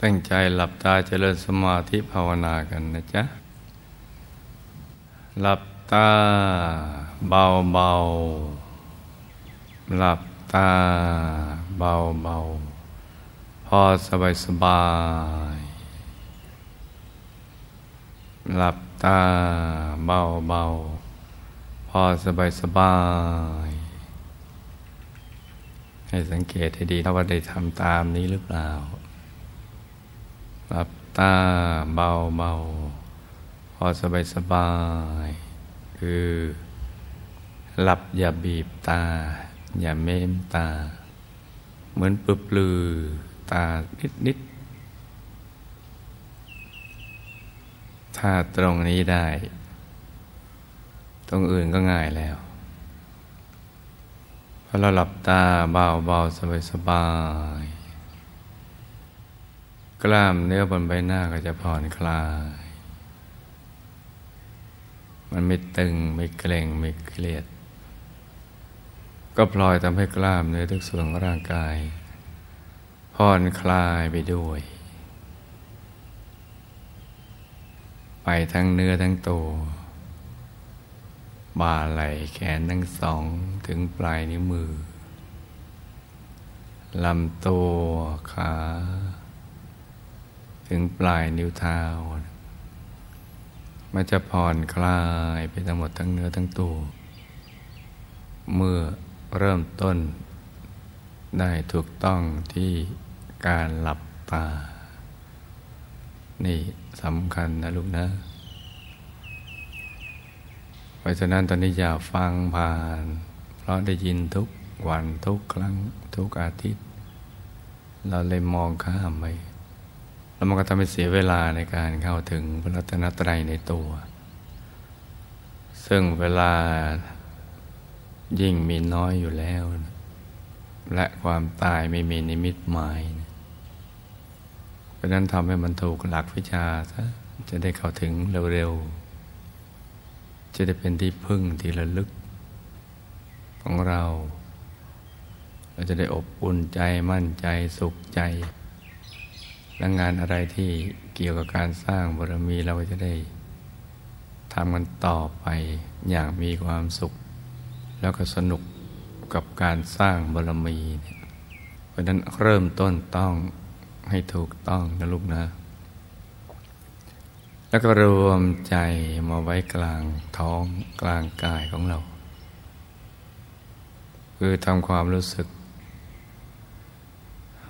ตั้งใจหลับตาเจริญสมาธิภาวนากันนะจ๊ะ หลับตาเบาเบาหลับตาเบาเบาพอสบายสบาย หลับตาเบาเบาพอสบายสบาย ให้สังเกตให้ดีถ้าว่าได้ทำตามนี้หรือเปล่า หลับตาเบาเบาพอสบายสบาย คือหลับอย่าบีบตา อย่าเม้มตา เหมือนปึบลือตานิดนิดถ้าตรงนี้ได้ ตรงอื่นก็ง่ายแล้วพอเราหลับตาเบาเบาสบายสบาย กล้ามเนื้อบนใบหน้าก็จะผ่อนคลาย มันไม่ตึงไม่เกร็งไม่เครียด ก็พลอยทำให้กล้ามเนื้อทุกส่วนของร่างกาย ผ่อนคลายไปด้วย ไปทั้งเนื้อทั้งตัวบ่าไหล่แขนทั้งสองถึงปลายนิ้วมือลำตัวขา ถึงปลายนิ้วเท้า มันจะผ่อนคลายไปทั้งหมดทั้งเนื้อทั้งตัว เมื่อเริ่มต้นได้ถูกต้องที่การหลับตา นี่สำคัญนะลูกนะเพราะฉะนั้นตอนนี้อย่าฟังผ่าน เพราะได้ยินทุกวันทุกครั้งทุกอาทิตย์ เราเลยมองข้ามไป แล้วมันก็ทำให้เสียเวลาในการเข้าถึงพระรัตนตรัยในตัว ซึ่งเวลายิ่งมีน้อยอยู่แล้ว และความตายไม่มีนิมิตหมายเพราะนั้นทำให้มันถูกหลักวิชาซะจะได้เข้าถึงเร็วๆ จะได้เป็นที่พึ่งที่ระลึก ของเรา เราจะได้อบอุ่นใจมั่นใจสุขใจ และงานอะไรที่เกี่ยวกับการสร้างบารมีเราจะได้ทำกันต่อไปอย่างมีความสุข แล้วก็สนุกกับการสร้างบารมีเนี่ยเพราะนั้นเริ่มต้นต้องให้ถูกต้องนะลูกนะ แล้วก็รวมใจมาไว้กลางท้องกลางกายของเรา คือทำความรู้สึก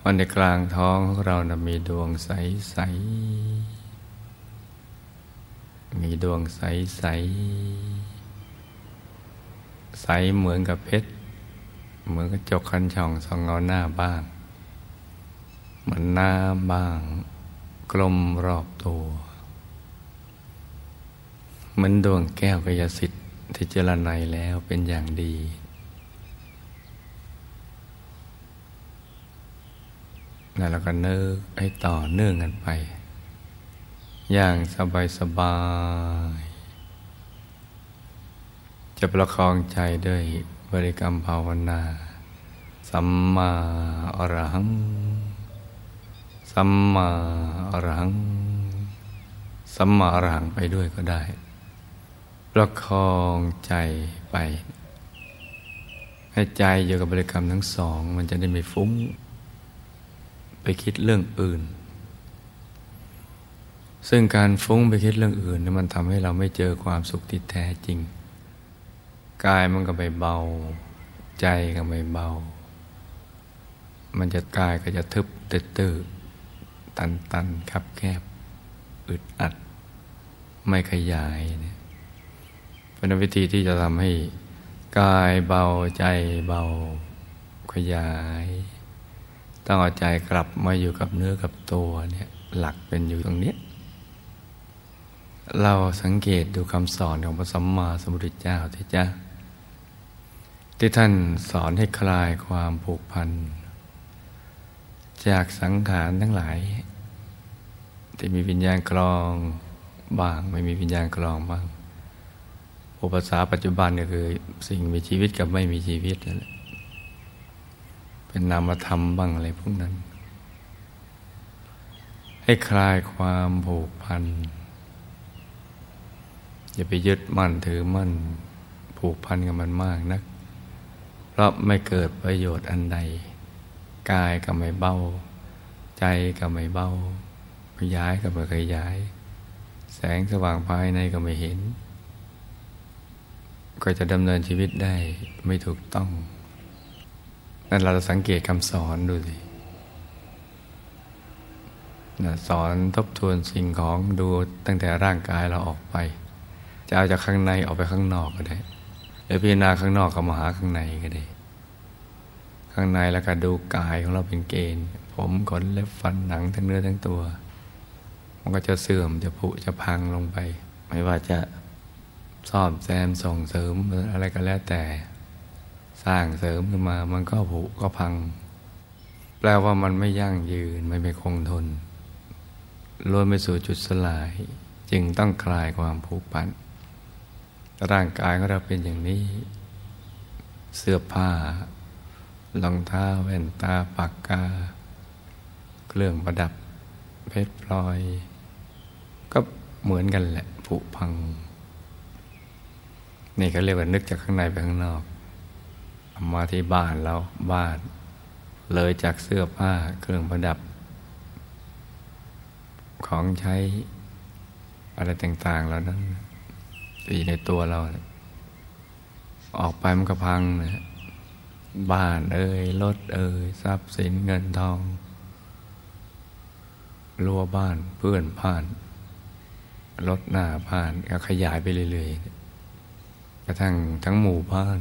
วันในกลางท้องของเรานะมีดวงใสใสมีดวงใสใสใสเหมือนกับเพชร เหมือนกระจกคันช่องส่องเงาหน้าบ้าง เหมือนน้ำบ้าง กลมรอบตัว เหมือนดวงแก้วกยสิทธิ์ที่เจรไนแล้วเป็นอย่างดี แล้วเราก็นึกให้ต่อเนื่องกันไป อย่างสบายสบาย จะประคองใจด้วยบริกรรมภาวนา สัมมาอรหัง สัมมาอรหัง สัมมาอรหังไปด้วยก็ได้ ประคองใจไป ให้ใจอยู่กับบริกรรมทั้งสอง มันจะได้ไม่ฟุ้ง ไปคิดเรื่องอื่น ซึ่งการฟุ้งไปคิดเรื่องอื่นนี่มันทำให้เราไม่เจอความสุขที่แท้จริง กายมันก็ไปเบา ใจก็ไม่เบา มันจะกายก็จะทึบตื้อตันตันคับแคบ อึดอัด ไม่ขยายเนี่ยเป็นวิธีที่จะทำให้กายเบาใจเบาขยาย ต้องเอาใจกลับมาอยู่กับเนื้อกับตัวเนี่ยหลักเป็นอยู่ตรงนี้ เราสังเกตดูคำสอนของพระสัมมาสัมพุทธเจ้าที่จ้าที่ท่านสอนให้คลายความผูกพัน จากสังขารทั้งหลาย ที่มีวิญญาณกลองบ้างไม่มีวิญญาณกลองบ้างอุปสาปัจจุบันก็คือสิ่งมีชีวิตกับไม่มีชีวิตนั่นแหละ เป็นนามธรรมบ้างอะไรพวกนั้น ให้คลายความผูกพัน อย่าไปยึดมั่นถือมั่น ผูกพันกับมันมากนัก เพราะไม่เกิดประโยชน์อันใด กายก็ไม่เบา ใจก็ไม่เบาขยายก็ไม่ขยาย แสงสว่างภายในก็ไม่เห็น ก็จะดำเนินชีวิตได้ไม่ถูกต้อง นั่นเราสังเกตคำสอนดูสิสอนทบทวนสิ่งของดูตั้งแต่ร่างกายเราออกไป จะเอาจากข้างในออกไปข้างนอกก็ได้หรือพิจารณาข้างนอกก็มาหาข้างในก็ได้ ข้างในแล้วก็ดูกายของเราเป็นเกณฑ์ ผมขนเล็บฟันหนังทั้งเนื้อทั้งตัว มันก็จะเสื่อมจะผุจะพังลงไป ไม่ว่าจะซ่อมแซมส่งเสริมอะไรก็แล้วแต่ สร้างเสริมขึ้นมามันก็ผุก็พัง แปลว่ามันไม่ยั่งยืนไม่เป็นคงทนล้วนไปสู่จุดสลาย จึงต้องคลายความผูกพันร่างกายของเราเป็นอย่างนี้ เสื้อผ้ารองเท้าแว่นตาปากกา เครื่องประดับเพชรพลอย ก็เหมือนกันแหละผุพัง นี่เขาเรียกว่านึกจากข้างในไปข้างนอก มาที่บ้านเราบ้าน เลยจากเสื้อผ้าเครื่องประดับ ของใช้อะไรต่างๆแล้วนั้นตีในตัวเรา ออกไปมันก็พังนะบ้านเอ่ยรถเอ่ยทรัพย์สินเงินทองรั้วบ้านเพื่อนผ่านรถหน้าผ่านก็ขยายไปเรื่อยๆกระทั่งทั้งหมู่บ้าน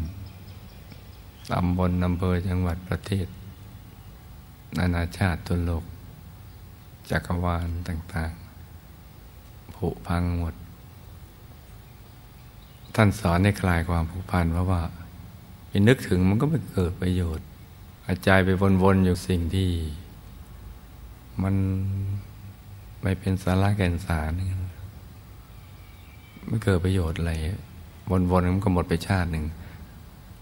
ตำบลอำเภอจังหวัดประเทศ นานาชาติตุวโลก จักรวาลต่าง ๆ ผุพังหมด ท่านสอนในคลายความผูกพันเพราะว่าไปนึกถึงมันก็ไม่เกิดประโยชน์ อาจายไปวนๆอยู่สิ่งที่ มันไม่เป็นสาระแก่นสารไม่เกิดประโยชน์อะไรวนๆมันก็หมดไปชาติหนึ่ง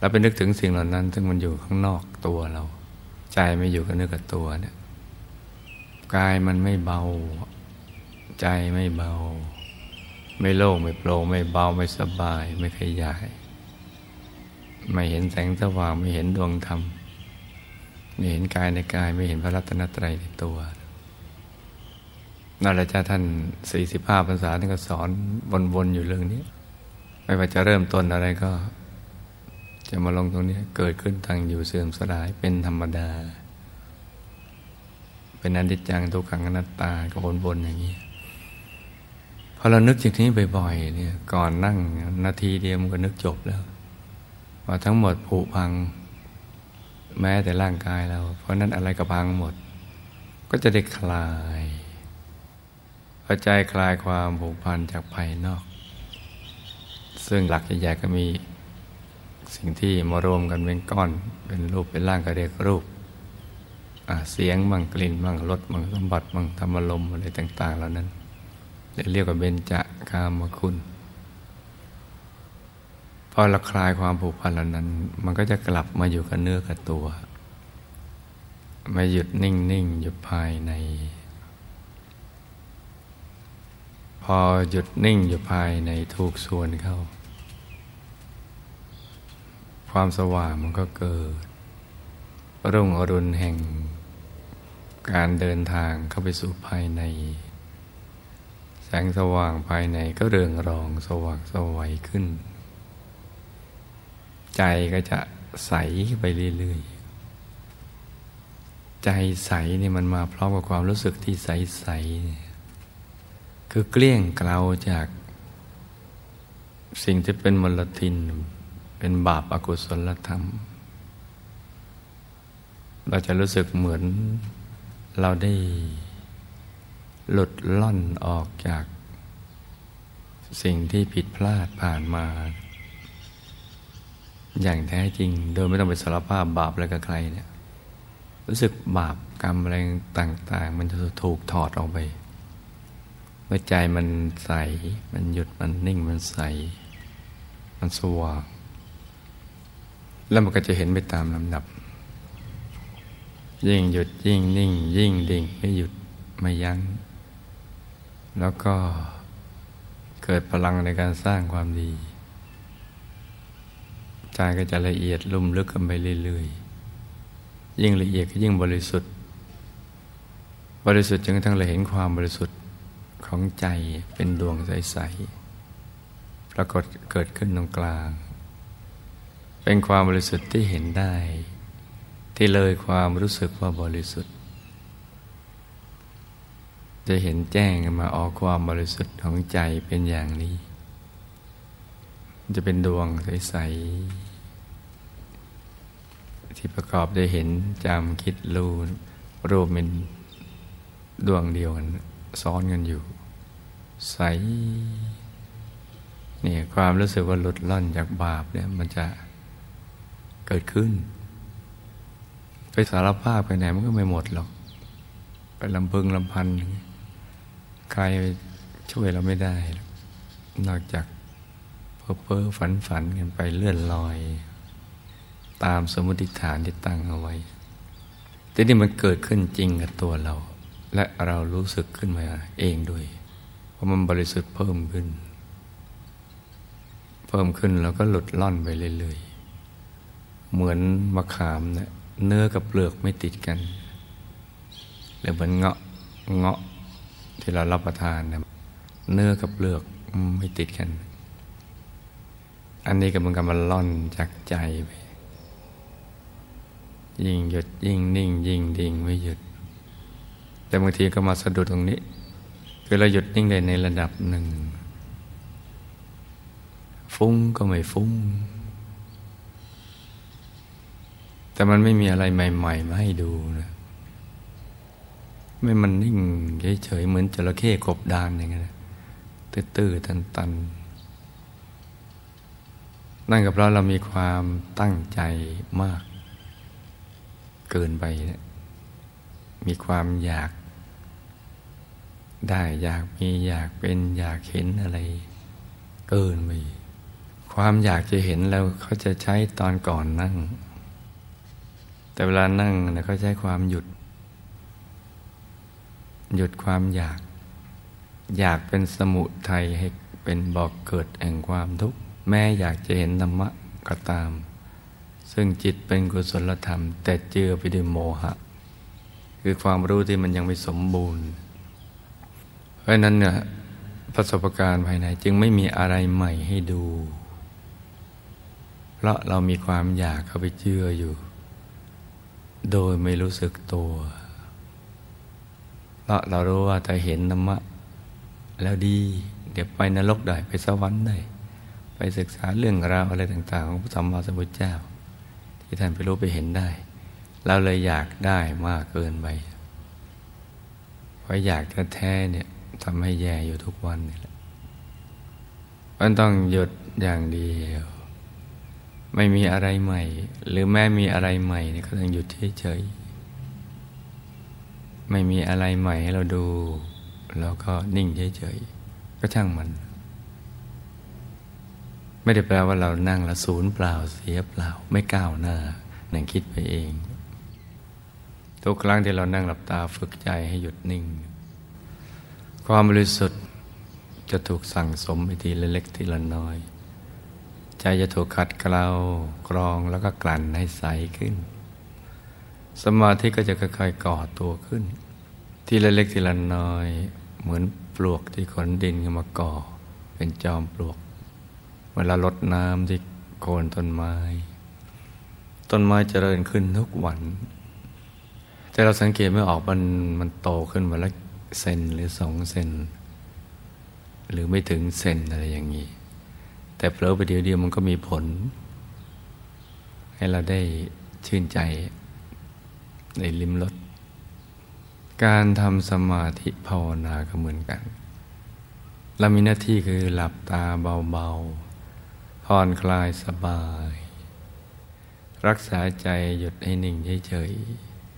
แล้วไปนึกถึงสิ่งเหล่านั้น ซึ่งมันอยู่ข้างนอกตัวเรา ใจไม่อยู่กับเนื้อกับตัวเนี่ยกายมันไม่เบา ใจไม่เบา ไม่โล่งไม่โปร่งไม่เบาไม่สบาย ไม่ขยาย ไม่เห็นแสงสว่างไม่เห็นดวงธรรมไม่เห็นกายในกายไม่เห็นพระรัตนตรัยในตัวนั่นแหละจ้าท่านสี่สิบห้าพรรษาท่านก็สอนวนๆอยู่เรื่องนี้ ไม่ว่าจะเริ่มต้นอะไรก็ จะมาลงตรงนี้เกิดขึ้นทางอยู่เสื่อมสลายเป็นธรรมดา เป็นอนิจจังทุกขังอนัตตาก็วนๆอย่างนี้พอเรานึกอย่างนี้บ่อยๆเนี่ยก่อนนั่งนาทีเดียวมันก็นึกจบแล้วว่าทั้งหมดผุพัง แม้แต่ร่างกายเรา เพราะนั้นอะไรก็พังหมด ก็จะได้คลายพอใจคลายความผูกพันจากภายนอก ซึ่งหลักใหญ่ๆก็มี สิ่งที่มารวมกันเป็นก้อน เป็นรูปเป็นร่างก็เรียกรูปเสียงบ้างกลิ่นบ้างรสบ้างสมบัติบ้างธรรมลมอะไรต่าง ๆ เหล่านั้นเรียกว่าเบญจกามคุณพอเราคลายความผูกพันเหล่านั้น มันก็จะกลับมาอยู่กับเนื้อกับตัวมาหยุดนิ่งๆอยู่ภายใน พอหยุดนิ่งอยู่ภายในถูกส่วนเข้า ความสว่างมันก็เกิด รุ่งอรุณแห่ง การเดินทางเข้าไปสู่ภายใน แสงสว่างภายในก็เรืองรองสว่างสวัยขึ้น ใจก็จะใสไปเรื่อยๆ ใจใสเนี่ยมันมาพร้อมกับความรู้สึกที่ใสๆคือเกลี้ยงเกลาจากสิ่งที่เป็นมลทิน เป็นบาปอากุศลธรรม เราจะรู้สึกเหมือนเราได้หลุดล่อนออกจากสิ่งที่ผิดพลาดผ่านมา อย่างแท้จริง โดยไม่ต้องไปสารภาพบาปอะไรกับใครเนี่ย รู้สึกบาปกรรมอะไรต่าง ๆ มันจะถูกถอดออกไป เมื่อใจมันใส มันหยุดมันนิ่งมันใส มันสว่าง แล้วมันก็จะเห็นไปตามลำดับ ยิ่งหยุดยิ่งนิ่ง ยิ่งดิ่งไม่หยุดไม่ยัง้ง แล้วก็เกิดพลังในการสร้างความดี ใจก็จะละเอียดลุ่มลึกกันไปเรื่อยๆ ยิ่งละเอียดก็ยิ่งบริสุทธิ์ บริสุทธิ์จนกระทั่งเราเห็นความบริสุทธิ์ของใจเป็นดวงใสๆ ปรากฏเกิดขึ้นตรงกลาง เป็นความบริสุทธิ์ที่เห็นได้ ที่เลยความรู้สึกว่าบริสุทธิ์ จะเห็นแจ้งมาออกความบริสุทธิ์ของใจเป็นอย่างนี้ จะเป็นดวงใส ๆ ที่ประกอบด้เห็นจำคิดรู้รูปเป็นดวงเดียวกันซ้อนกันอยู่ ใสเนี่ยความรู้สึกว่าหลุดล่อนจากบาปเนี่ยมันจะ เกิดขึ้น ไปสารภาพไปไหนมันก็ไม่หมดหรอก ไปลำพึงลำพันใครช่วยเราไม่ได้ นอกจากเพ้อเพ้อฝันฝันกันไปเลื่อนลอย ตามสมมติฐานที่ตั้งเอาไว้แต่นี่มันเกิดขึ้นจริงกับตัวเรา และเรารู้สึกขึ้นมาเองด้วย เพราะมันบริสุทธิ์เพิ่มขึ้น เพิ่มขึ้นแล้วก็หลุดล่อนไปเรื่อยๆ เหมือนมะขามเนะเนื้อกับเปลือกไม่ติดกันหรือเหมือนเงาะเงาะที่เรารับประทานนะเนื้อกับเปลือกไม่ติดกัน อันนี้กำลังกำลังล่อนจากใจไปยิ่งหยุดยิ่งนิ่ง ยิ่งดิ่งไม่หยุด แต่บางทีก็มาสะดุดตรงนี้ คือเราหยุดนิ่งได้ในระดับหนึ่ง ฟุ้งก็ไม่ฟุ้ง แต่มันไม่มีอะไรใหม่ๆมาให้ดูนะไม่มันนิ่งเฉยๆเหมือนจระเข้กบดานอย่างเงี้ยตื้อๆตันๆนั่นก็เพราะเรามีความตั้งใจมาก เกินไปนี่ยมีความอยาก ได้อยากมีอยากเป็นอยากเห็นอะไร เกินไปความอยากจะเห็นแล้วเขาจะใช้ตอนก่อนนั่ง แต่เวลานั่งเนี่ยเขาใช้ความหยุด หยุดความอยาก อยากเป็นสมุทัยให้เป็นบอกเกิดแห่งความทุกข์แม้อยากจะเห็นธรรมะก็ตาม ซึ่งจิตเป็นกุศลธรรม แต่เจือไปด้วยโมหะ คือความรู้ที่มันยังไม่สมบูรณ์ เพราะนั้นเนี่ยประสบการณ์ภายในจึงไม่มีอะไรใหม่ให้ดู เพราะเรามีความอยากเข้าไปเจืออยู่ โดยไม่รู้สึกตัวเราะเรารู้ว่าถ้าเห็นธรรมะ แล้วดี เดี๋ยวไปนรกได้ไปสวรรค์ได้ ไปศึกษาเรื่องราวอะไรต่างๆ ของพระสัมมาสัมพุทธเจ้า ที่ท่านไปรู้ไปเห็นได้ เราเลยอยากได้มากเกินไปเพราะอยากแท้เนี่ยทำให้แย่อยู่ทุกวันนี่แหละมันต้องหยุดอย่างเดียว ไม่มีอะไรใหม่ หรือแม้มีอะไรใหม่เนี่ยก็ต้องหยุดเฉยๆไม่มีอะไรใหม่ให้เราดู แล้วก็นิ่งเฉยๆก็ช่างมัน ไม่ได้แปลว่าเรานั่งละศูนย์เปล่าเสียเปล่า ไม่ก้าวหน้านั่งคิดไปเอง ทุกครั้งที่เรานั่งหลับตาฝึกใจให้หยุดนิ่ง ความบริสุทธิ์จะถูกสั่งสมไปทีละเล็กทีละน้อย ใจจะถูกขัดเกลากรองแล้วก็กลั่นให้ใสขึ้น สมาธิก็จะค่อยๆก่อตัวขึ้น ทีละเล็กทีละน้อย เหมือนปลวกที่ขนดินขึ้นมาก่อ เป็นจอมปลวก เวลาลดน้ำที่โคนต้นไม้ ต้นไม้เจริญขึ้นทุกวัน แต่เราสังเกตไม่ออกมันมันโตขึ้นวันละเซนหรือสองเซนหรือไม่ถึงเซนอะไรอย่างนี้ แต่เผลอไปเดียวเดียวมันก็มีผล ให้เราได้ชื่นใจในลิมรสการทำสมาธิภาวนาก็เหมือนกัน เรามีหน้าที่คือหลับตาเบาๆผ่อนคลายสบาย รักษาใจหยุดให้นิ่งเฉย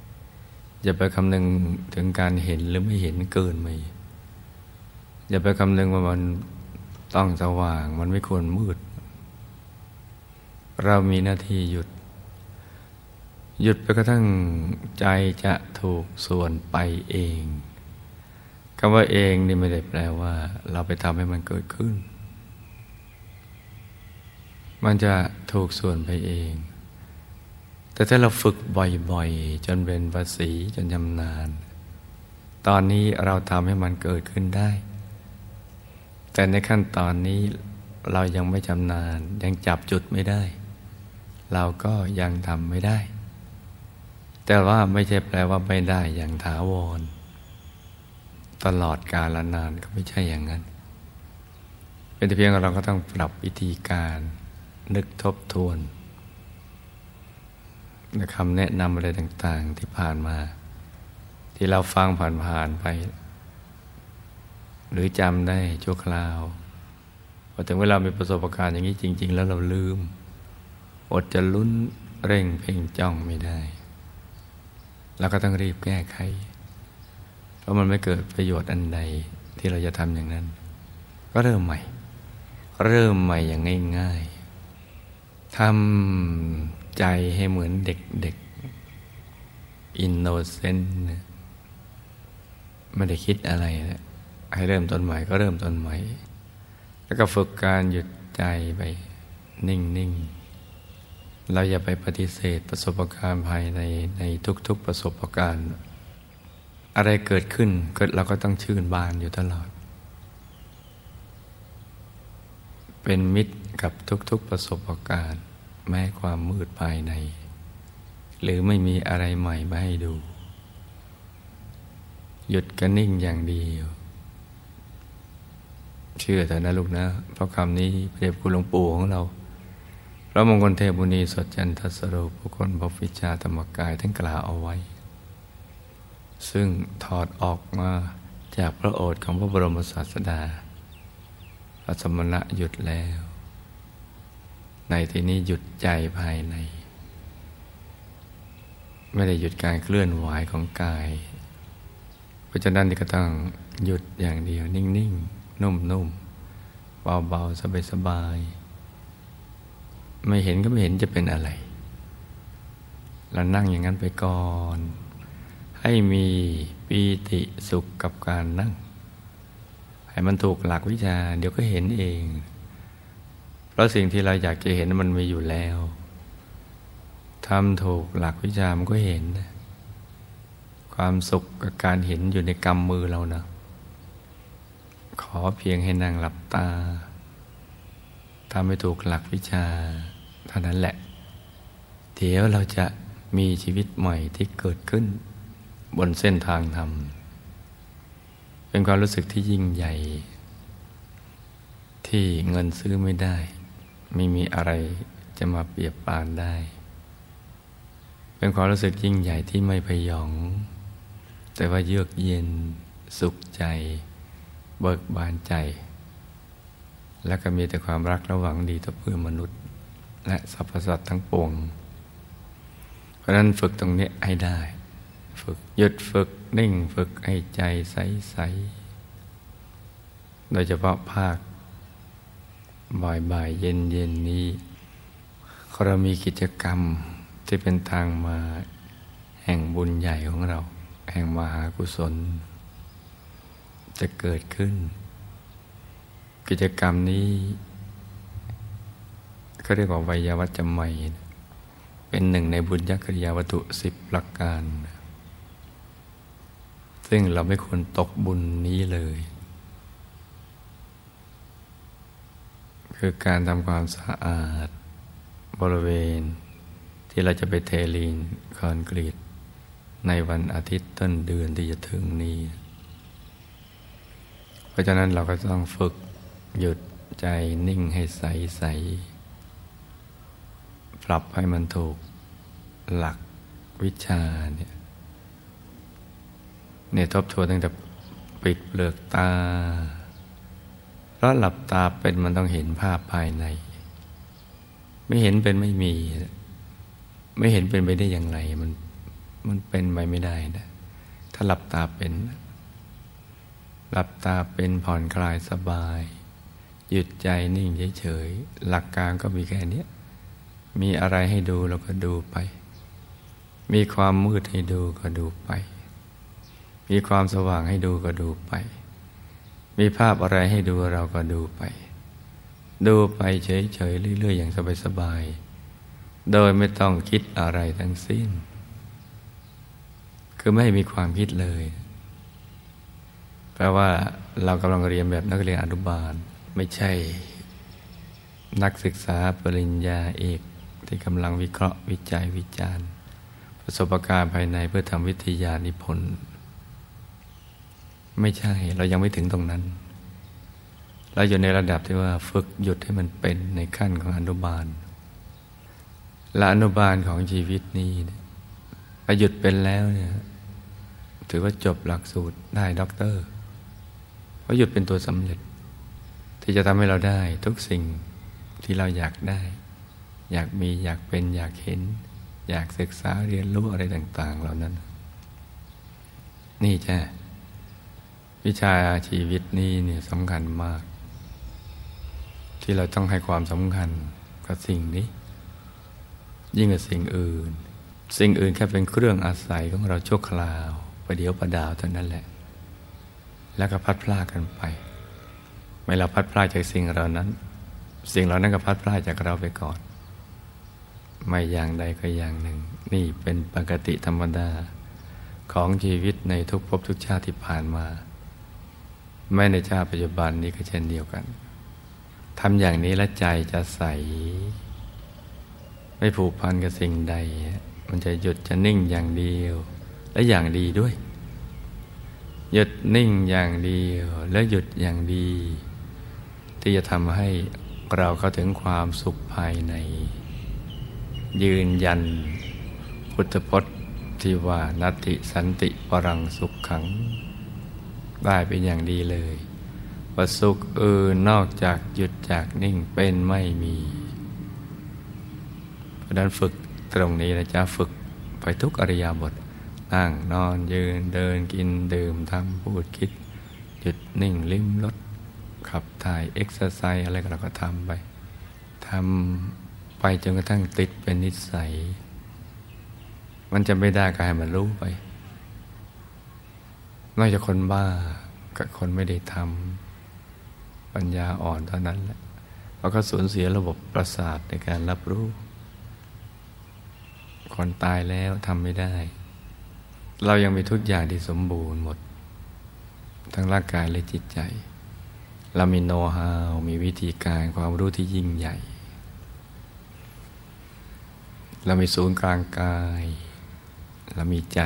ๆอย่าไปคำนึงถึงการเห็นหรือไม่เห็นเกินไปอย่าไปคำนึงว่ามัน ต้องสว่างมันไม่ควรมืด เรามีหน้าที่หยุด หยุดไปกระทั่งใจจะถูกส่วนไปเองคำว่าเองนี่ไม่ได้แปลว่า เราไปทำให้มันเกิดขึ้น มันจะถูกส่วนไปเอง แต่ถ้าเราฝึกบ่อยๆ จนเป็นภาษีจนยำนานตอนนี้เราทำให้มันเกิดขึ้นได้ แต่ในขั้นตอนนี้เรายังไม่จำนานยังจับจุดไม่ได้ เราก็ยังทำไม่ได้ แต่ว่าไม่ใช่แปลว่าไม่ได้อย่างถาวร ตลอดกาลนานก็ไม่ใช่อย่างนั้น เป็นเพียงเราก็ต้องปรับวิธีการนึกทบทวนคำแนะนำอะไรต่าง ๆ ที่ผ่านมา ที่เราฟังผ่านๆไป หรือจำได้ชั่วคราว พอถึงเวลามีประสบการณ์อย่างนี้จริง ๆ แล้วเราลืม อดจะลุ้นเร่งเพ่งจ้องไม่ได้เราก็ต้องรีบแก้ไข เพราะมันไม่เกิดประโยชน์อันใดที่เราจะทำอย่างนั้น ก็เริ่มใหม่ เริ่มใหม่อย่างง่ายๆทำใจให้เหมือนเด็กๆอินโนเซนต์ไม่ได้คิดอะไรนะ ให้เริ่มต้นใหม่ก็เริ่มต้นใหม่ แล้วก็ฝึกการหยุดใจไปนิ่ง ๆ เราอย่าไปปฏิเสธประสบการณ์ภายในในทุก ๆประสบการณ์ อะไรเกิดขึ้นเกิดเราก็ต้องชื่นบานอยู่ตลอด เป็นมิตรกับทุก ๆประสบการณ์ แม้ความมืดภายใน หรือไม่มีอะไรใหม่มาให้ดู หยุดกันนิ่งอย่างเดียว เชื่อเถอะนะลูกนะ เพราะคำนี้เปรียบคุณหลวงปู่ของเรา พระมงคลเทพบุณีสดจันทสโรผู้คนพบวิชาธรรมกายท่านกล่าวเอาไว้ ซึ่งถอดออกมาจากพระโอษฐ์ของพระบรมศาสดาพระสมณะหยุดแล้ว ในที่นี้หยุดใจภายใน ไม่ได้หยุดการเคลื่อนไหวของกาย เพราะฉะนั้นก็ต้องหยุดอย่างเดียวนิ่ง ๆ นุ่มๆ เบาๆ สบายๆ ไม่เห็นก็ไม่เห็นจะเป็นอะไร เรานั่งอย่างนั้นไปก่อน ให้มีปีติสุขกับการนั่ง ให้มันถูกหลักวิชา เดี๋ยวก็เห็นเอง เพราะสิ่งที่เราอยากจะเห็นมันมีอยู่แล้วทำถูกหลักวิชามันก็เห็น ความสุขกับการเห็นอยู่ในกำมือเรานะ ขอเพียงให้นั่งหลับตาทำให้ถูกหลักวิชาเท่านั้นแหละ เดี๋ยวเราจะมีชีวิตใหม่ที่เกิดขึ้น บนเส้นทางธรรม เป็นความรู้สึกที่ยิ่งใหญ่ ที่เงินซื้อไม่ได้ ไม่มีอะไรจะมาเปรียบปานได้ เป็นความรู้สึกยิ่งใหญ่ที่ไม่พยอง แต่ว่าเยือกเย็นสุขใจ เบิกบานใจ และก็มีแต่ความรักระหวังดีต่อเพื่อนมนุษย์ และสรรพสัตว์ทั้งปวง เพราะนั้นฝึกตรงนี้ให้ได้ ฝึกหยุดฝึกนิ่งฝึกให้ใจใสใสโดยเฉพาะภาค บ่ายบ่ายเย็นเย็นนี้เรามีกิจกรรมที่เป็นทางมาแห่งบุญใหญ่ของเรา แห่งมหากุศล จะเกิดขึ้น กิจกรรมนี้ก็เรียกว่าวิยาวัจจไมเป็นหนึ่งในบุญยักริยาวัตถุสิบประการ ซึ่งเราไม่ควรตกบุญนี้เลย คือการทำความสะอาด บริเวณ ที่เราจะไปเทลีนคอนกรีตในวันอาทิตย์ต้นเดือนที่จะถึงนี้ เพราะฉะนั้นเราก็ต้องฝึกหยุดใจนิ่งให้ใสใสปรับให้มันถูกหลักวิชาเนี่ยเนี่ยทบทวนตั้งแต่ปิดเปลือกตา เพราะหลับตาเป็นมันต้องเห็นภาพภายใน ไม่เห็นเป็นไม่มี ไม่เห็นเป็นไปได้อย่างไร มันมันเป็นไปไม่ได้นะ ถ้าหลับตาเป็น หลับตาเป็นผ่อนคลายสบาย หยุดใจนิ่งเฉยๆ หลักการก็มีแค่นี้ มีอะไรให้ดูเราก็ดูไป มีความมืดให้ดูก็ดูไป มีความสว่างให้ดูก็ดูไป มีภาพอะไรให้ดูเราก็ดูไป ดูไปเฉยๆเรื่อยๆอย่างสบายๆ โดยไม่ต้องคิดอะไรทั้งสิ้น คือไม่มีความคิดเลย แปลว่าเรากำลังเรียนแบบนักเรียนอนุบาล ไม่ใช่ นักศึกษาปริญญาเอก ที่กำลังวิเคราะห์วิจัยวิจารณ์ ประสบการณ์ภายในเพื่อทำวิทยานิพนธ์ไม่ใช่เรายังไม่ถึงตรงนั้น เราอยู่ในระดับที่ว่าฝึกหยุดให้มันเป็นในขั้นของอนุบาล และอนุบาลของชีวิตนี้ไปหยุดเป็นแล้วเนี่ยถือว่าจบหลักสูตรได้ด็อกเตอร์ เพราะหยุดเป็นตัวสำเร็จ ที่จะทำให้เราได้ทุกสิ่งที่เราอยากได้ อยากมีอยากเป็นอยากเห็น อยากศึกษาเรียนรู้อะไรต่าง ๆ เหล่านั้น นี่ใช่วิชาชีวิตนี้เนี่ยสำคัญมาก ที่เราต้องให้ความสำคัญกับสิ่งนี้ ยิ่งกว่าสิ่งอื่น สิ่งอื่นแค่เป็นเครื่องอาศัยของเราชั่วคราวประเดี๋ยวประดาวเท่านั้นแหละ แล้วก็พัดพลาดกันไปไม่เราพัดพลาดจากสิ่งเรานั้น สิ่งเหล่านั้นก็พัดพลาดจากเราไปก่อน ไม่อย่างใดก็อย่างหนึ่ง นี่เป็นปกติธรรมดาของชีวิตในทุกภพทุกชาติที่ผ่านมาไม่ในชาติปัจจุบันนี้ก็เช่นเดียวกันทำอย่างนี้แล้วใจจะใส ไม่ผูกพันกับสิ่งใด มันจะหยุดจะนิ่งอย่างเดียว และอย่างดีด้วย หยุดนิ่งอย่างเดียวและหยุดอย่างดี ที่จะทำให้เราเข้าถึงความสุขภายใน ยืนยัน พุทธพจน์ที่ว่านัตติสันติปรังสุขขัง ได้เป็นอย่างดีเลยว่าสุขอื่นนอกจากหยุดจากนิ่งเป็นไม่มี เพราะนั้นฝึกตรงนี้นะจ๊ะฝึกไปทุกอริยาบท นั่งนอนยืนเดินกินดื่มทำพูดคิด หยุดนิ่งลิ้มรสขับถ่ายเอ็กซ์ไซส์อะไรก็เราก็ทำไปทำไปจนกระทั่งติดเป็นนิสัย มันจะไม่ได้ก็ให้มันรู้ไปนอกจากคนบ้ากับคนไม่ได้ทำปัญญาอ่อนเท่านั้นแหละเพราะก็สูญเสียระบบประสาทในการรับรู้ คนตายแล้วทำไม่ได้ เรายังมีทุกอย่างที่สมบูรณ์หมด ทั้งร่างกายและจิตใจ เรามีโน้ตฮาวมีวิธีการความรู้ที่ยิ่งใหญ่ เรามีศูนย์กลางกาย เรามีใจ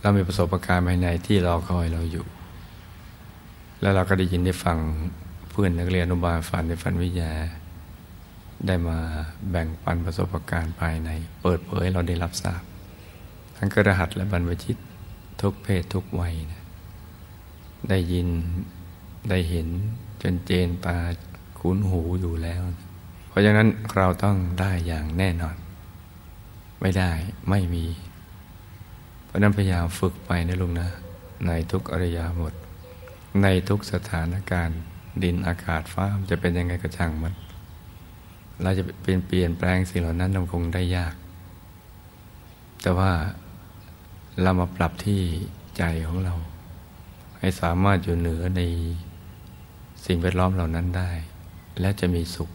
เรามีประสบการณ์ภายในที่รอคอยเราอยู่ แล้วเราก็ได้ยินได้ฟังเพื่อนนักเรียนอนุบาลฝันในฝันวิทยาได้มาแบ่งปันประสบการณ์ภายใน เปิดเผยเราได้รับทราบ ทั้งกระหัสและบรรพชิตทุกเพศทุกวัยนะได้ยินได้เห็นจนเจนตาคุ้นหูอยู่แล้ว เพราะฉะนั้นเราต้องได้อย่างแน่นอน ไม่ได้ไม่มี เพราะนั้นพยายามฝึกไปนะลุงนะ ในทุกอริยาบทในทุกสถานการณ์ ดินอากาศฟ้าจะเป็นยังไงก็ช่างมันเราจะเป็นเปลี่ยนแปลงสิ่งเหล่านั้นเราคงได้ยาก แต่ว่า เรามาปรับที่ใจของเรา ให้สามารถอยู่เหนือในสิ่งแวดล้อมเหล่านั้นได้ และจะมีสุข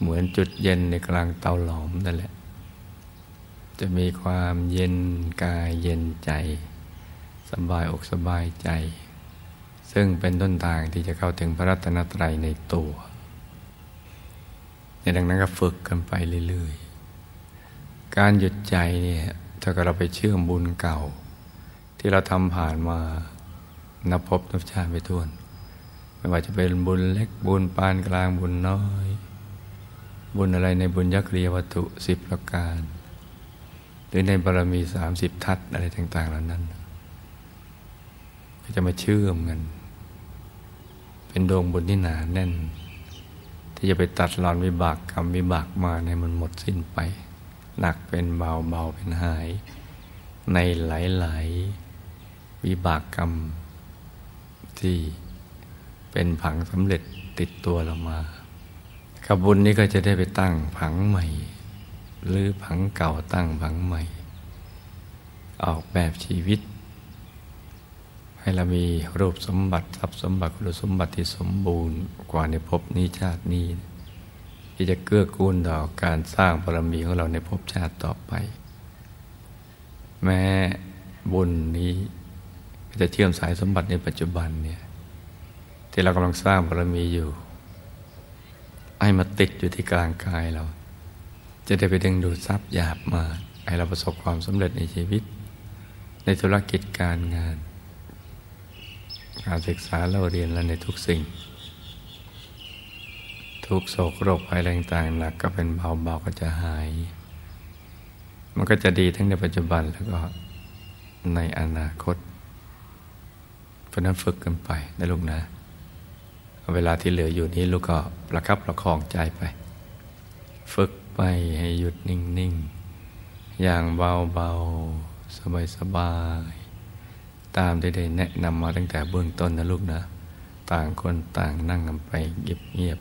เหมือนจุดเย็นในกลางเตาหลอมนั่นแหละ จะมีความเย็นกายเย็นใจ สบายอกสบายใจ ซึ่งเป็นต้นทางที่จะเข้าถึงพระรัตนตรัยในตัวในดังนั้นก็ฝึกกันไปเรื่อยๆ การหยุดใจเนี่ย ถ้าเราไปเชื่อมบุญเก่า ที่เราทำผ่านมานับพบนับชาติไปทวน ไม่ว่าจะเป็นบุญเล็กบุญปานกลางบุญน้อย บุญอะไรในบุญยักษ์เรียวัตถุสิบประการ หรือในบารมีสามสิบทัศอะไรต่าง ๆ เหล่านั้น ก็จะมาเชื่อมกัน เป็นดวงบุญที่หนาแน่น ที่จะไปตัดรอนวิบากกรรมวิบากมาในมันหมดสิ้นไป หนักเป็นเบาเบาเป็นหาย ในหลาย ๆ วิบากกรรม ที่เป็นผังสำเร็จติดตัวเรามาขบุญนี้ก็จะได้ไปตั้งผังใหม่ หรือผังเก่าตั้งผังใหม่ ออกแบบชีวิต ให้เรามีรูปสมบัติทรัพย์สมบัติคุณสมบัติที่สมบูรณ์กว่าในภพนี้ชาตินี้ ที่จะเกื้อกูลต่อการสร้างบารมีของเราในภพชาติต่อไป แม้บุญนี้จะเชื่อมสายสมบัติในปัจจุบันเนี่ยที่เรากำลังสร้างบารมีอยู่ให้มาติดอยู่ที่กลางกายเรา จะได้ไปดึงดูดทรัพย์หยาบมาให้เราประสบความสำเร็จในชีวิต ในธุรกิจการงาน การศึกษาเราเรียนและในทุกสิ่ง ทุกโศกโรคภัยต่างๆหนักก็เป็นเบาๆก็จะหาย มันก็จะดีทั้งในปัจจุบันแล้วก็ในอนาคต เพราะนั้นฝึกกันไปนะลูกนะ เวลาที่เหลืออยู่นี้ลูกก็ประคับประคองใจไป ฝึกไปให้หยุดนิ่ง ๆ อย่างเบา ๆ สบาย ๆ ตามที่ได้แนะนำมาตั้งแต่เบื้องต้นนะลูกนะ ต่างคนต่างนั่งกันไปเงียบ